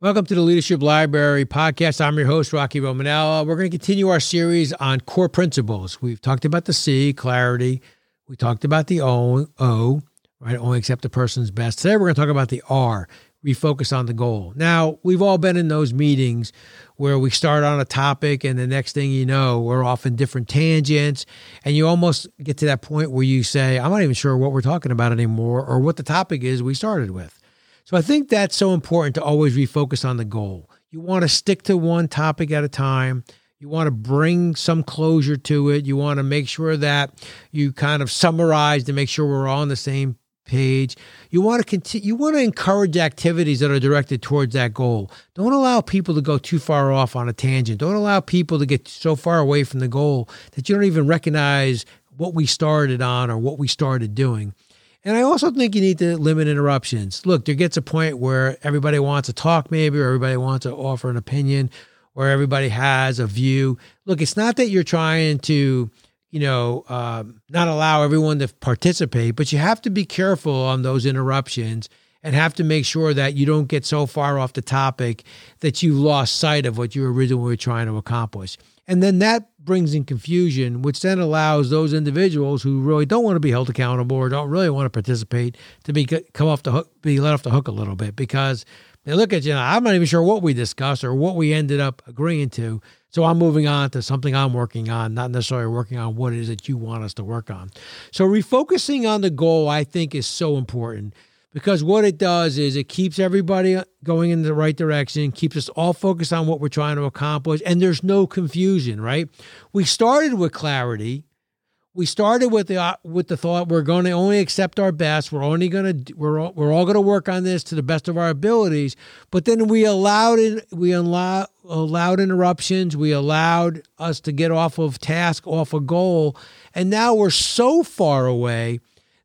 Welcome to the Leadership Library podcast. I'm your host, Rocky Romanella. We're going to continue our series on core principles. We've talked about the C, clarity. We talked about the O, O, right? Only accept the person's best. Today, we're going to talk about the R, refocus on the goal. Now, we've all been in those meetings where we start on a topic and the next thing you know, we're off in different tangents. And you almost get to that point where you say, I'm not even sure what we're talking about anymore or what the topic is we started with. So I think that's so important to always refocus on the goal. You want to stick to one topic at a time. You want to bring some closure to it. You want to make sure that you kind of summarize to make sure we're all on the same page. You want to continue you want to encourage activities that are directed towards that goal. Don't allow people to go too far off on a tangent. Don't allow people to get so far away from the goal that you don't even recognize what we started on or what we started doing. And I also think you need to limit interruptions. Look, there gets a point where everybody wants to talk, maybe, or everybody wants to offer an opinion, or everybody has a view. Look, it's not that you're trying to, you know, um, not allow everyone to participate, but you have to be careful on those interruptions and have to make sure that you don't get so far off the topic that you lost sight of what you originally were trying to accomplish. And then that brings in confusion, which then allows those individuals who really don't want to be held accountable or don't really want to participate to be come off the hook, be let off the hook a little bit because they look at you. Know, I'm not even sure what we discussed or what we ended up agreeing to. So I'm moving on to something I'm working on, not necessarily working on what it is that you want us to work on. So refocusing on the goal, I think, is so important because what it does is it keeps everybody going in the right direction, keeps us all focused on what we're trying to accomplish, and there's no confusion, right? We started with clarity. We started with the uh, with the thought we're going to only accept our best. We're only going to we're all, we're all going to work on this to the best of our abilities. But then we allowed it. We allow, allowed interruptions. We allowed us to get off of task, off a of goal, and now we're so far away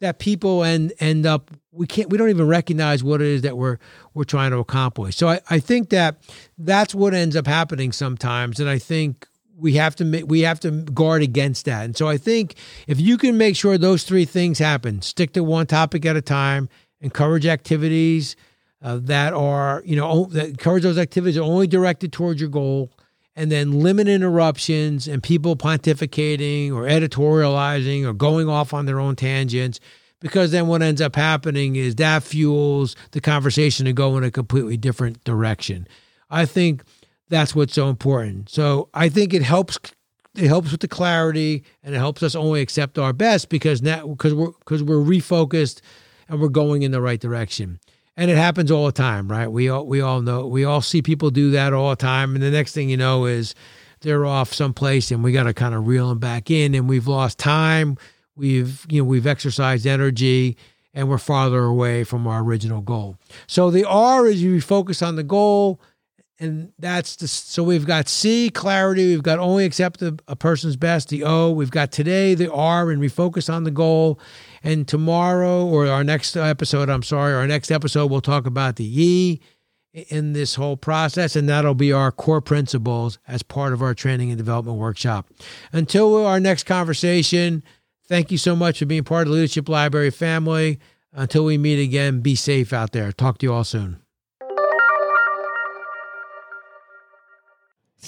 that people end end up we can't we don't even recognize what it is that we're we're trying to accomplish. So I, I think that that's what ends up happening sometimes, and I think we have to we have to guard against that. And so I think if you can make sure those three things happen, stick to one topic at a time, encourage activities uh, that are you know that encourage those activities are only directed towards your goal and then limit interruptions and people pontificating or editorializing or going off on their own tangents because then what ends up happening is that fuels the conversation to go in a completely different direction. I think that's what's so important. So I think it helps it helps with the clarity and it helps us only accept our best because now because we're because we're refocused and we're going in the right direction and it happens all the time, right? We all we all know we all see people do that all the time, and the next thing you know is they're off someplace, and we got to kind of reel them back in, and we've lost time, we've you know we've exercised energy, and we're farther away from our original goal. So the R is you focus on the goal, and that's the so we've got C clarity, we've got only accept a, a person's best. The O, we've got today the R, and we refocus on the goal, and tomorrow, or our next episode, I'm sorry, our next episode, we'll talk about the E in this whole process, and that'll be our core principles as part of our training and development workshop. Until our next conversation, thank you so much for being part of the Leadership Library family. Until we meet again, be safe out there. Talk to you all soon.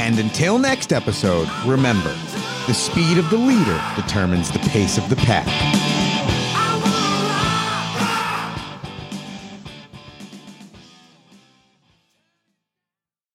And until next episode, remember the speed of the leader determines the pace of the pack.